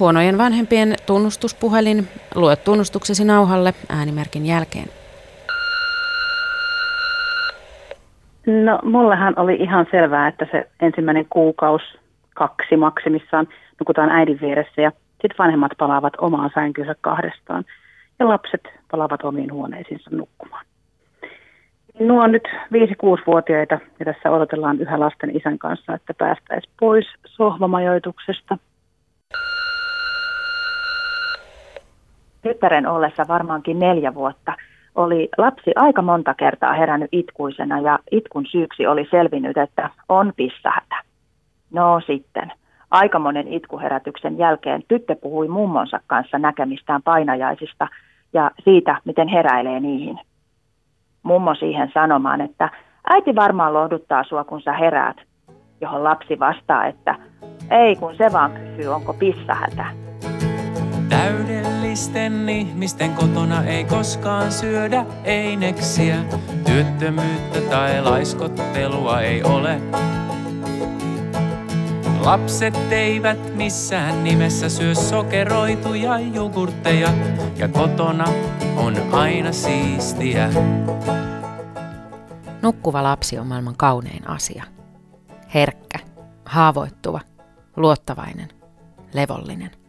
Huonojen vanhempien tunnustuspuhelin. Lue tunnustuksesi nauhalle äänimerkin jälkeen. No mullehan oli ihan selvää, että se ensimmäinen kuukaus, kaksi maksimissaan, nukutaan äidin vieressä ja sitten vanhemmat palaavat omaan sänkynsä kahdestaan ja lapset palaavat omiin huoneisiinsa nukkumaan. Nuo on nyt 5-6-vuotiaita ja tässä odotellaan yhä lasten isän kanssa, että päästäisiin pois sohvamajoituksesta. Tyttären ollessa varmaankin neljä vuotta oli lapsi aika monta kertaa herännyt itkuisena ja itkun syyksi oli selvinnyt, että on pissahätä. No sitten, aika monen itkuherätyksen jälkeen tyttö puhui mummonsa kanssa näkemistään painajaisista ja siitä, miten heräilee niihin mummo siihen sanomaan, että äiti varmaan lohduttaa sua, kun sä heräät, johon lapsi vastaa, että ei, kun se vaan kysyy, onko pissahätä. Täydellisten ihmisten kotona ei koskaan syödä eineksiä. Työttömyyttä tai laiskottelua ei ole. Lapset eivät missään nimessä syö sokeroituja jogurtteja ja kotona on aina siistiä. Nukkuva lapsi on maailman kaunein asia. Herkkä, haavoittuva, luottavainen, levollinen.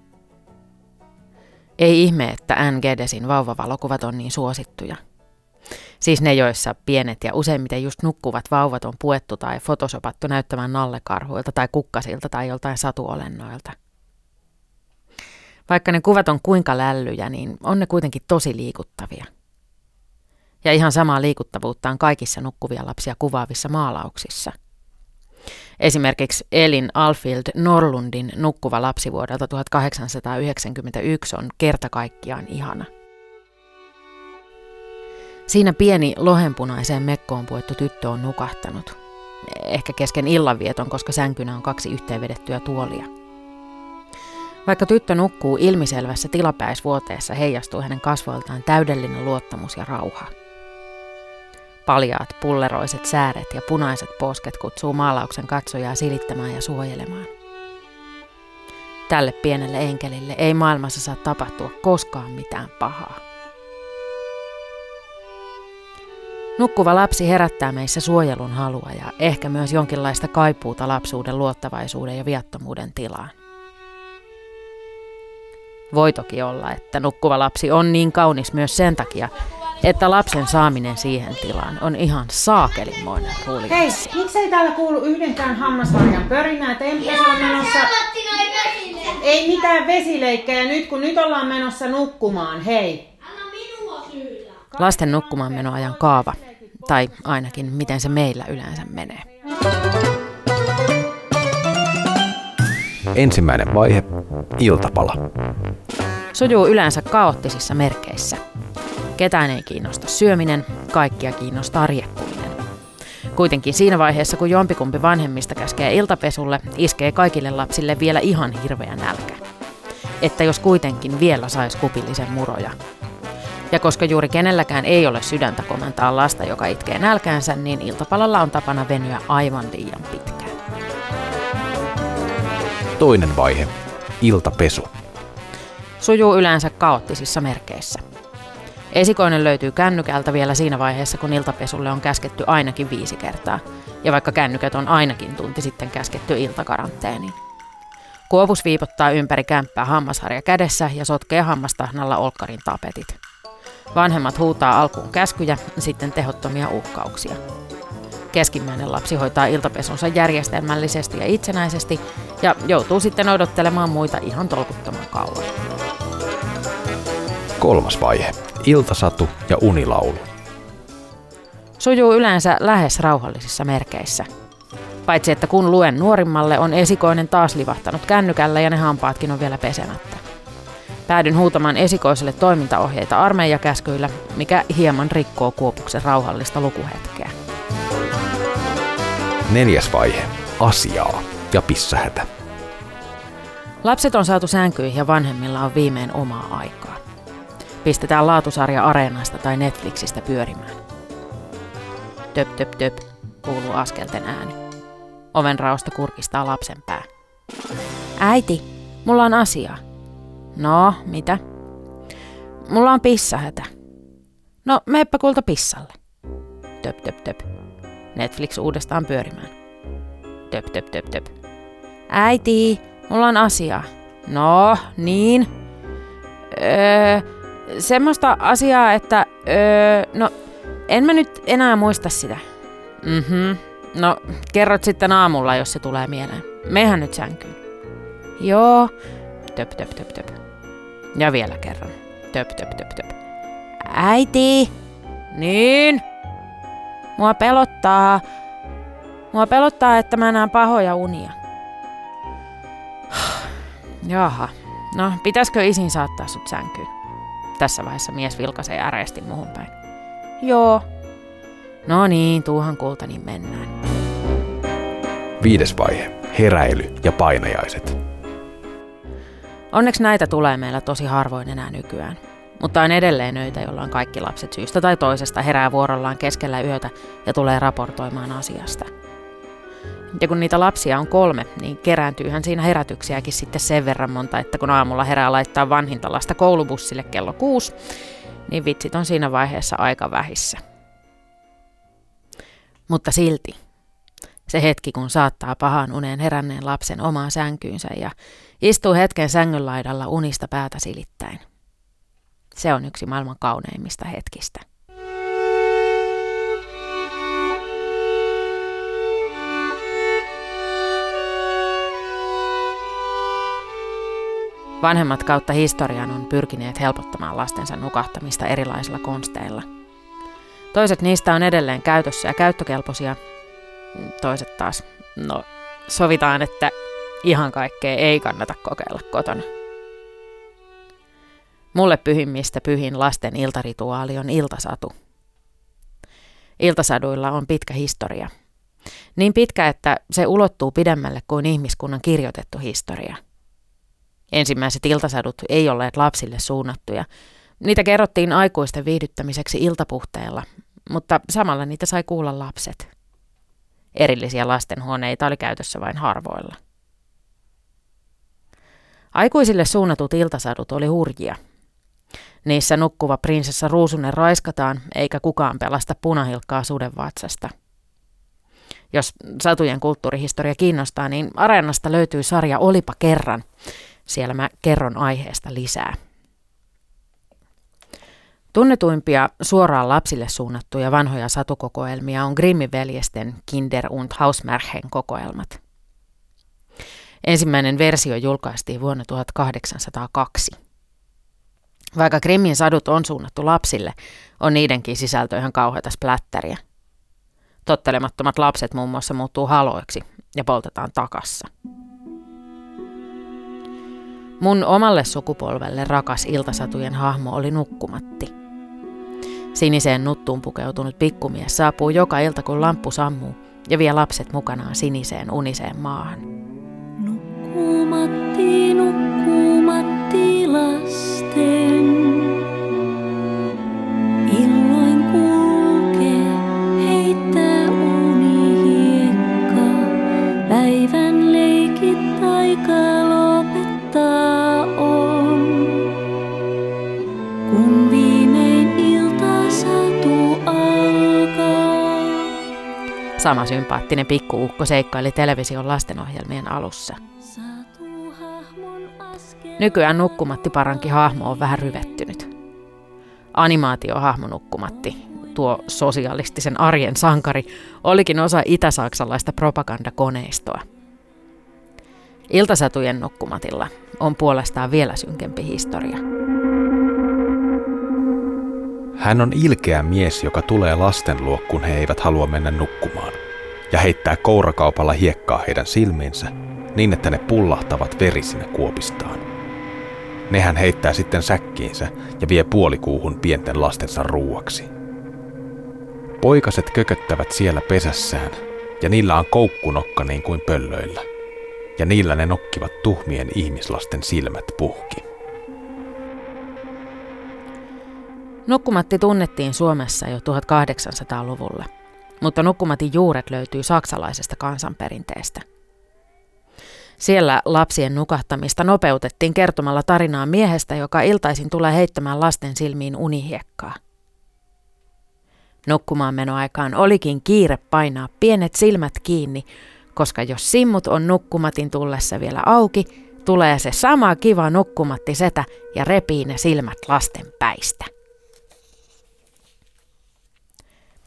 Ei ihme, että Anne Gedesin vauvavalokuvat on niin suosittuja – Siis ne, joissa pienet ja useimmiten just nukkuvat vauvat on puettu tai fotosopattu näyttämään nallekarhuilta tai kukkasilta tai joltain satuolennoilta. Vaikka ne kuvat on kuinka lällyjä, niin on ne kuitenkin tosi liikuttavia. Ja ihan samaa liikuttavuutta on kaikissa nukkuvia lapsia kuvaavissa maalauksissa. Esimerkiksi Elin Alfield Norlundin nukkuva lapsi vuodelta 1891 on kerta kaikkiaan ihana – Siinä pieni lohenpunaiseen mekkoon puettu tyttö on nukahtanut. Ehkä kesken illanvieton, koska sänkynä on kaksi yhteenvedettyä tuolia. Vaikka tyttö nukkuu ilmiselvässä tilapäisvuoteessa, heijastuu hänen kasvoiltaan täydellinen luottamus ja rauha. Paljaat, pulleroiset sääret ja punaiset posket kutsuu maalauksen katsojaa silittämään ja suojelemaan. Tälle pienelle enkelille ei maailmassa saa tapahtua koskaan mitään pahaa. Nukkuva lapsi herättää meissä suojelun halua ja ehkä myös jonkinlaista kaipuuta lapsuuden luottavaisuuden ja viattomuuden tilaan. Voi toki olla, että nukkuva lapsi on niin kaunis myös sen takia, että lapsen saaminen siihen tilaan on ihan saakelimoinen ruljanssi. Hei, miksei täällä kuulu yhdenkään hammasharjan pörinää? Pitäisi olla menossa... Ei mitään vesileikkejä nyt, kun nyt ollaan menossa nukkumaan. Hei. Lasten nukkumaan menoajan kaava tai ainakin miten se meillä yleensä menee. Ensimmäinen vaihe, iltapala. Sujuu yleensä kaoottisissa merkeissä. Ketään ei kiinnosta syöminen, kaikkia kiinnostaa riekkuminen. Kuitenkin siinä vaiheessa, kun jompikumpi vanhemmista käskee iltapesulle, iskee kaikille lapsille vielä ihan hirveä nälkä. Että jos kuitenkin vielä sais kupillisen muroja, ja koska juuri kenelläkään ei ole sydäntä komentaa lasta, joka itkee nälkäänsä, niin iltapalalla on tapana venyä aivan liian pitkään. Toinen vaihe. Iltapesu. Sujuu yleensä kaoottisissa merkeissä. Esikoinen löytyy kännykältä vielä siinä vaiheessa, kun iltapesulle on käsketty ainakin viisi kertaa. Ja vaikka kännykät on ainakin tunti sitten käsketty iltakaranteeniin. Kuovus viipottaa ympäri kämppää hammasharja kädessä ja sotkee hammastahnalla olkkarin tapetit. Vanhemmat huutaa alkuun käskyjä, sitten tehottomia uhkauksia. Keskimmäinen lapsi hoitaa iltapesunsa järjestelmällisesti ja itsenäisesti ja joutuu sitten odottelemaan muita ihan tolkuttoman kauan. Kolmas vaihe. Iltasatu ja unilaulu. Sujuu yleensä lähes rauhallisissa merkeissä. Paitsi että kun luen nuorimmalle, on esikoinen taas livahtanut kännykällä ja ne hampaatkin on vielä pesemättä. Päädyn huutamaan esikoiselle toimintaohjeita armeijakäskyillä, mikä hieman rikkoo Kuopuksen rauhallista lukuhetkeä. Neljäs vaihe. Asiaa ja pissähätä. Lapset on saatu sänkyihin ja vanhemmilla on viimein omaa aikaa. Pistetään laatusarja Areenasta tai Netflixistä pyörimään. Töp töp töp, kuuluu askelten ääni. Oven raosta kurkistaa lapsen pää. Äiti, mulla on asiaa. No, mitä? Mulla on pissahätä. No, meppä kulta pissalle. Töp, töp, töp. Netflix uudestaan pyörimään. Töp, töp, töp, töp. Äiti, mulla on asiaa. No, niin. Öö, semmoista asiaa, että... Öö, no, en mä nyt enää muista sitä. Mhm. No, kerrot sitten aamulla, jos se tulee mieleen. Mehän nyt sänkyyn. Joo. Töp, töp, töp, töp. Ja vielä kerran. Töp, töp, töp, töp. Äiti! Niin? Mua pelottaa. Mua pelottaa, että mä näen pahoja unia. Jaha. No, pitäisikö isin saattaa sut sänkyyn? Tässä vaiheessa mies vilkaisee äreesti muuhun päin. Joo. No niin, tuuhan kulta, niin mennään. Viides vaihe. Heräily ja painajaiset. Onneksi näitä tulee meillä tosi harvoin enää nykyään. Mutta on edelleen öitä, jolloin kaikki lapset syystä tai toisesta herää vuorollaan keskellä yötä ja tulee raportoimaan asiasta. Ja kun niitä lapsia on kolme, niin kerääntyyhän siinä herätyksiäkin sitten sen verran monta, että kun aamulla herää laittaa vanhinta lasta koulubussille kello kuusi, niin vitsit on siinä vaiheessa aika vähissä. Mutta silti, se hetki kun saattaa pahan uneen heränneen lapsen omaan sänkyynsä ja istuu hetken sängyn laidalla unista päätä silittäin. Se on yksi maailman kauneimmista hetkistä. Vanhemmat kautta historian on pyrkineet helpottamaan lastensa nukahtamista erilaisilla konsteilla. Toiset niistä on edelleen käytössä ja käyttökelpoisia. Toiset taas, no sovitaan, että ihan kaikkea ei kannata kokeilla kotona. Mulle pyhimmistä pyhin lasten iltarituaali on iltasatu. Iltasaduilla on pitkä historia. Niin pitkä, että se ulottuu pidemmälle kuin ihmiskunnan kirjoitettu historia. Ensimmäiset iltasadut ei olleet lapsille suunnattuja. Niitä kerrottiin aikuisten viihdyttämiseksi iltapuhteella, mutta samalla niitä sai kuulla lapset. Erillisiä lastenhuoneita oli käytössä vain harvoilla. Aikuisille suunnatut iltasadut oli hurjia – Niissä nukkuva prinsessa Ruusunen raiskataan, eikä kukaan pelasta punahilkkaa suden vatsasta. Jos satujen kulttuurihistoria kiinnostaa, niin Areenasta löytyy sarja Olipa kerran. Siellä mä kerron aiheesta lisää. Tunnetuimpia suoraan lapsille suunnattuja vanhoja satukokoelmia on Grimmin veljesten Kinder und Hausmärchen kokoelmat. Ensimmäinen versio julkaistiin vuonna 1802. Vaikka Grimmin sadut on suunnattu lapsille, on niidenkin sisältö ihan kauheata splättäriä. Tottelemattomat lapset muun muassa muuttuu haloiksi ja poltetaan takassa. Mun omalle sukupolvelle rakas iltasatujen hahmo oli Nukkumatti. Siniseen nuttuun pukeutunut pikkumies saapuu joka ilta, kun lamppu sammuu ja vie lapset mukanaan siniseen uniseen maahan. Nukkumatti, nukkumatti lasten. Sama sympaattinen pikkuukko seikkaili television lastenohjelmien alussa. Nykyään Nukkumatti Paranki hahmo on vähän ryvettynyt. Animaatiohahmo Nukkumatti, tuo sosialistisen arjen sankari, olikin osa itä-saksalaista propagandakoneistoa. Iltasatujen Nukkumatilla on puolestaan vielä synkempi historia. Hän on ilkeä mies, joka tulee lasten luo, kun he eivät halua mennä nukkumaan, ja heittää kourakaupalla hiekkaa heidän silmiinsä, niin että ne pullahtavat verisinä kuopistaan. Ne hän heittää sitten säkkiinsä ja vie puolikuuhun pienten lastensa ruuaksi. Poikaset kököttävät siellä pesässään, ja niillä on koukkunokka niin kuin pöllöillä, ja niillä ne nokkivat tuhmien ihmislasten silmät puhki. Nukkumatti tunnettiin Suomessa jo 1800-luvulla, mutta Nukkumatin juuret löytyy saksalaisesta kansanperinteestä. Siellä lapsien nukahtamista nopeutettiin kertomalla tarinaa miehestä, joka iltaisin tulee heittämään lasten silmiin unihiekkaa. Nukkumaan menoaikaan olikin kiire painaa pienet silmät kiinni, koska jos simmut on nukkumatin tullessa vielä auki, tulee se sama kiva nukkumatti setä ja repii ne silmät lasten päistä.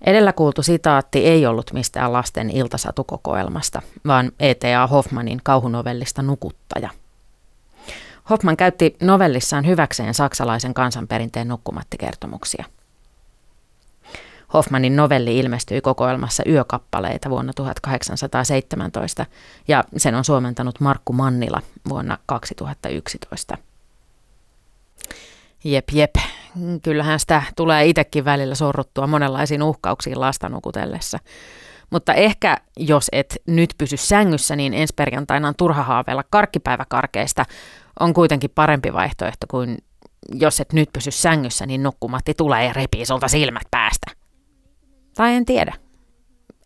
Edellä kuultu sitaatti ei ollut mistään lasten iltasatukokoelmasta, vaan E.T.A. Hoffmanin kauhunovellista Nukuttaja. Hoffman käytti novellissaan hyväkseen saksalaisen kansanperinteen nukkumattikertomuksia. Hoffmanin novelli ilmestyi kokoelmassa Yökappaleita vuonna 1817 ja sen on suomentanut Markku Mannila vuonna 2011. Jep, jep. Kyllähän sitä tulee itsekin välillä sorruttua monenlaisiin uhkauksiin lasta nukutellessa. Mutta ehkä jos et nyt pysy sängyssä, niin ensi perjantaina on turha haaveilla karkkipäiväkarkeista on kuitenkin parempi vaihtoehto kuin jos et nyt pysy sängyssä, niin nukkumatti tulee ja repii sulta silmät päästä. Tai en tiedä.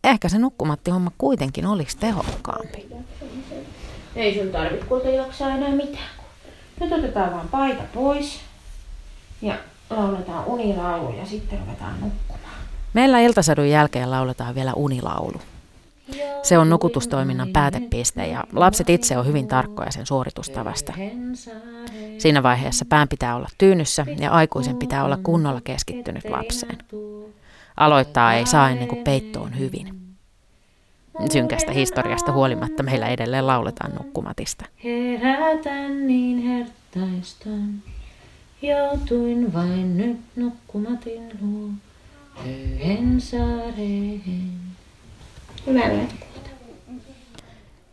Ehkä se nukkumatti-homma kuitenkin olisi tehokkaampi. Ei sun tarvitse kulta jaksaa enää mitään. Nyt otetaan vaan paita pois ja lauletaan unilaulu ja sitten ruvetaan nukkumaan. Meillä iltasadun jälkeen lauletaan vielä unilaulu. Se on nukutustoiminnan päätepiste ja lapset itse on hyvin tarkkoja sen suoritustavasta. Siinä vaiheessa pään pitää olla tyynyssä ja aikuisen pitää olla kunnolla keskittynyt lapseen. Aloittaa ei saa ennen kuin peitto on hyvin. Synkästä historiasta huolimatta meillä edelleen lauletaan nukkumatista. Herätän niin hertaistan, joutuin vain nyt nukkumatin luo, höyhen saareen. Hyvä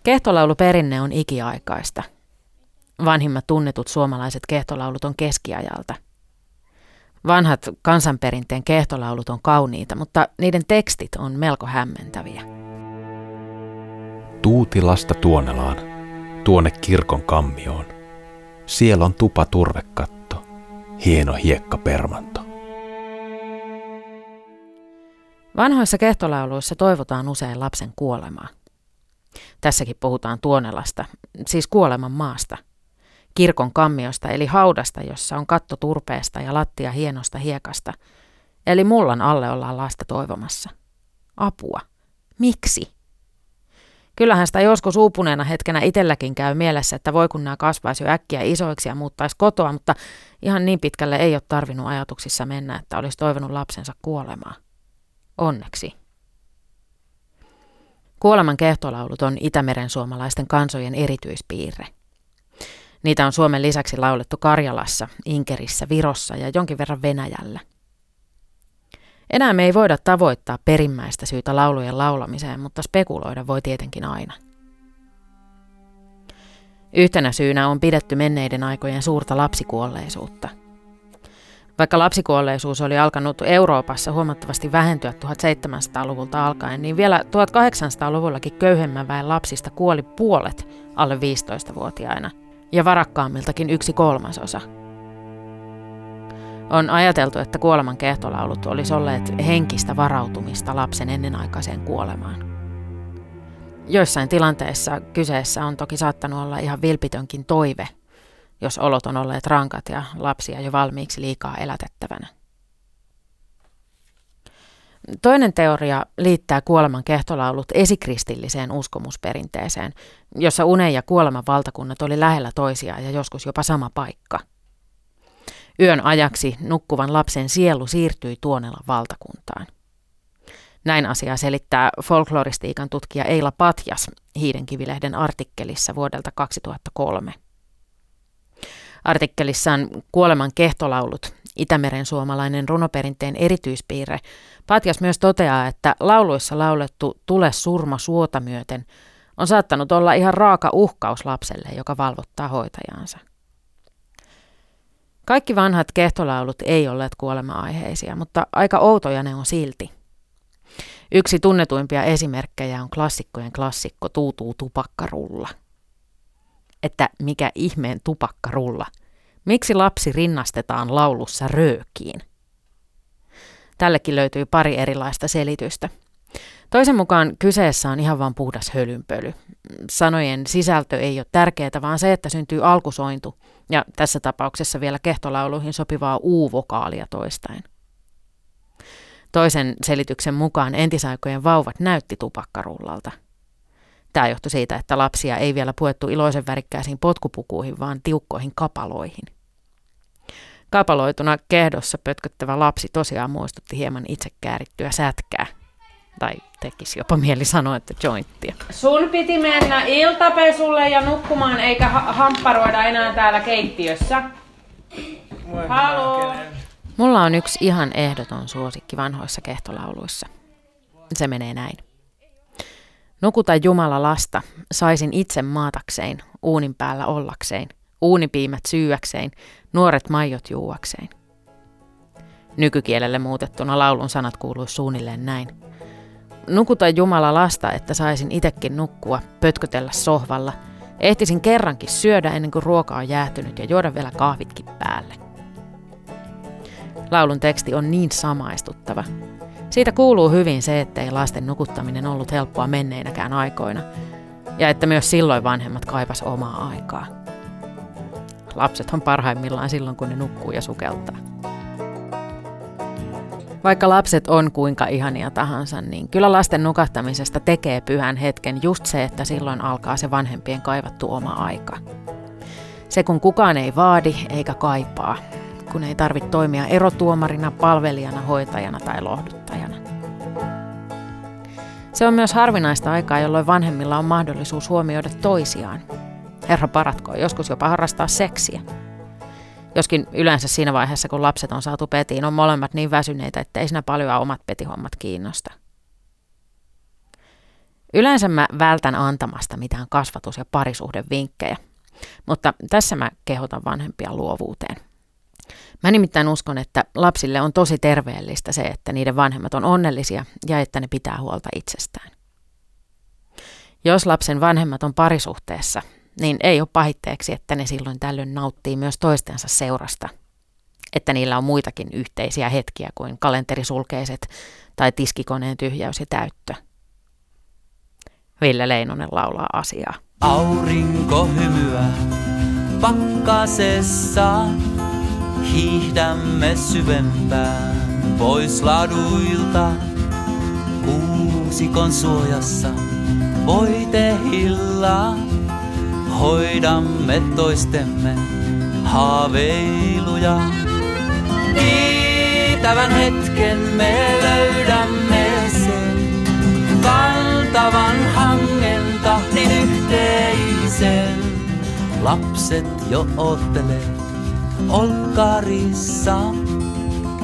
Kehtolauluperinne on ikiaikaista. Vanhimmat tunnetut suomalaiset kehtolaulut on keskiajalta. Vanhat kansanperinteen kehtolaulut on kauniita, mutta niiden tekstit on melko hämmentäviä. Tuutilasta Tuonelaan, tuonne kirkon kammioon. Siellä on tupa turvekatto, hieno hiekkapermanto. Vanhoissa kehtolauluissa toivotaan usein lapsen kuolemaa. Tässäkin puhutaan Tuonelasta, siis kuoleman maasta. Kirkon kammiosta eli haudasta, jossa on katto turpeesta ja lattia hienosta hiekasta. Eli mullan alle ollaan lasta toivomassa. Apua. Miksi? Kyllähän sitä joskus uupuneena hetkenä itselläkin käy mielessä, että voi kun nämä kasvaisi jo äkkiä isoiksi ja muuttaisi kotoa, mutta ihan niin pitkälle ei ole tarvinnut ajatuksissa mennä, että olisi toivonut lapsensa kuolemaa. Onneksi. Kuoleman kehtolaulut on Itämeren suomalaisten kansojen erityispiirre. Niitä on Suomen lisäksi laulettu Karjalassa, Inkerissä, Virossa ja jonkin verran Venäjällä. Enää me ei voida tavoittaa perimmäistä syytä laulujen laulamiseen, mutta spekuloida voi tietenkin aina. Yhtenä syynä on pidetty menneiden aikojen suurta lapsikuolleisuutta – vaikka lapsikuolleisuus oli alkanut Euroopassa huomattavasti vähentyä 1700-luvulta alkaen, niin vielä 1800-luvullakin köyhemmän väen lapsista kuoli puolet alle 15-vuotiaina ja varakkaammiltakin yksi kolmasosa. On ajateltu, että kuoleman kehtolaulut olisi olleet henkistä varautumista lapsen ennenaikaiseen kuolemaan. Joissain tilanteissa kyseessä on toki saattanut olla ihan vilpitönkin toive – jos olot on olleet rankat ja lapsia jo valmiiksi liikaa elätettävänä. Toinen teoria liittää kuoleman kehtolaulut esikristilliseen uskomusperinteeseen, jossa unen ja kuoleman valtakunnat oli lähellä toisiaan ja joskus jopa sama paikka. Yön ajaksi nukkuvan lapsen sielu siirtyi Tuonelan valtakuntaan. Näin asiaa selittää folkloristiikan tutkija Eila Patjas Hiidenkivilehden artikkelissa vuodelta 2003. Artikkelissaan Kuoleman kehtolaulut, Itämeren suomalainen runoperinteen erityispiirre, Patjas myös toteaa, että lauluissa laulettu Tule surma suota myöten on saattanut olla ihan raaka uhkaus lapselle, joka valvottaa hoitajaansa. Kaikki vanhat kehtolaulut ei olleet kuolema-aiheisia, mutta aika outoja ne on silti. Yksi tunnetuimpia esimerkkejä on klassikkojen klassikko Tuutuu tupakkarulla – että mikä ihmeen tupakkarulla. Miksi lapsi rinnastetaan laulussa röökiin? Tällekin löytyy pari erilaista selitystä. Toisen mukaan kyseessä on ihan vain puhdas hölynpöly. Sanojen sisältö ei ole tärkeää, vaan se, että syntyy alkusointu ja tässä tapauksessa vielä kehtolauluihin sopivaa u-vokaalia toistaen. Toisen selityksen mukaan entisaikojen vauvat näytti tupakkarullalta. Tämä johtui siitä, että lapsia ei vielä puettu iloisen värikkäisiin potkupukuihin, vaan tiukkoihin kapaloihin. Kapaloituna kehdossa pötköttävä lapsi tosiaan muistutti hieman itse käärittyä sätkää. Tai tekisi jopa mieli sanoa, että jointtia. Sun piti mennä iltapesulle ja nukkumaan, eikä ha- hampparoida enää täällä keittiössä. Haloo. Mulla on yksi ihan ehdoton suosikki vanhoissa kehtolauluissa. Se menee näin. Nukuta Jumala lasta, saisin itse maatakseen, uunin päällä ollakseen, uunipiimät syyäkseen, nuoret maijot juuakseen. Nykykielelle muutettuna laulun sanat kuuluisi suunnilleen näin. Nukuta Jumala lasta, että saisin itekin nukkua, pötkötellä sohvalla. Ehtisin kerrankin syödä ennen kuin ruoka on jäätynyt ja juoda vielä kahvitkin päälle. Laulun teksti on niin samaistuttava. Siitä kuuluu hyvin se, ettei lasten nukuttaminen ollut helppoa menneinäkään aikoina, ja että myös silloin vanhemmat kaipas omaa aikaa. Lapset on parhaimmillaan silloin, kun ne nukkuu ja sukeltaa. Vaikka lapset on kuinka ihania tahansa, niin kyllä lasten nukahtamisesta tekee pyhän hetken just se, että silloin alkaa se vanhempien kaivattu oma aika. Se kun kukaan ei vaadi eikä kaipaa, kun ei tarvitse toimia erotuomarina, palvelijana, hoitajana tai lohduttajana. Se on myös harvinaista aikaa, jolloin vanhemmilla on mahdollisuus huomioida toisiaan. Herra paratkoon, joskus jopa harrastaa seksiä. Joskin yleensä siinä vaiheessa, kun lapset on saatu petiin, on molemmat niin väsyneitä, että ei siinä paljon omat petihommat kiinnosta. Yleensä mä vältän antamasta mitään kasvatus- ja parisuhdevinkkejä, mutta tässä mä kehotan vanhempia luovuuteen. Mä nimittäin uskon, että lapsille on tosi terveellistä se, että niiden vanhemmat on onnellisia ja että ne pitää huolta itsestään. Jos lapsen vanhemmat on parisuhteessa, niin ei ole pahitteeksi, että ne silloin tällöin nauttii myös toistensa seurasta. Että niillä on muitakin yhteisiä hetkiä kuin kalenterisulkeiset tai tiskikoneen tyhjäys ja täyttö. Ville Leinonen laulaa asiaa. Aurinko hymyä pakkasessa, hiihdämme syvempään pois laduilta. Kuusikon suojassa voitehilla hoidamme toistemme haaveiluja. Kiitävän hetken me löydämme sen, kantavan hangen tahtin yhteisen. Lapset jo oottelee olkkarissa,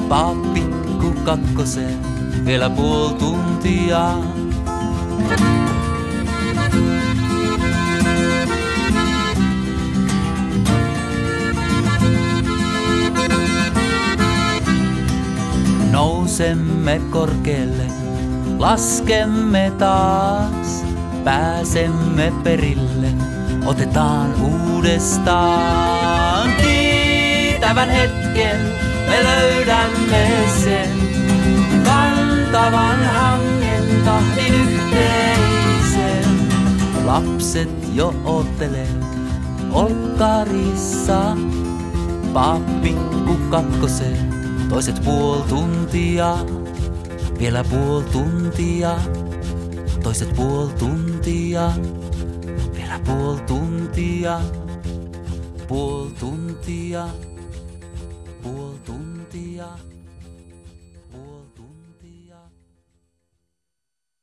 papikku kakkosen vielä puoli tuntia. Nousemme korkealle, laskemme taas, pääsemme perille, otetaan uudestaan. Kiitävän hetken me löydämme sen, kantavan hangen tahtin yhteisen. Lapset jo oottelee olkkarissa, papikku kakkosen toiset puoli tuntia, vielä puoli tuntia, toiset puoli tuntia, vielä puoli tuntia, puoli tuntia.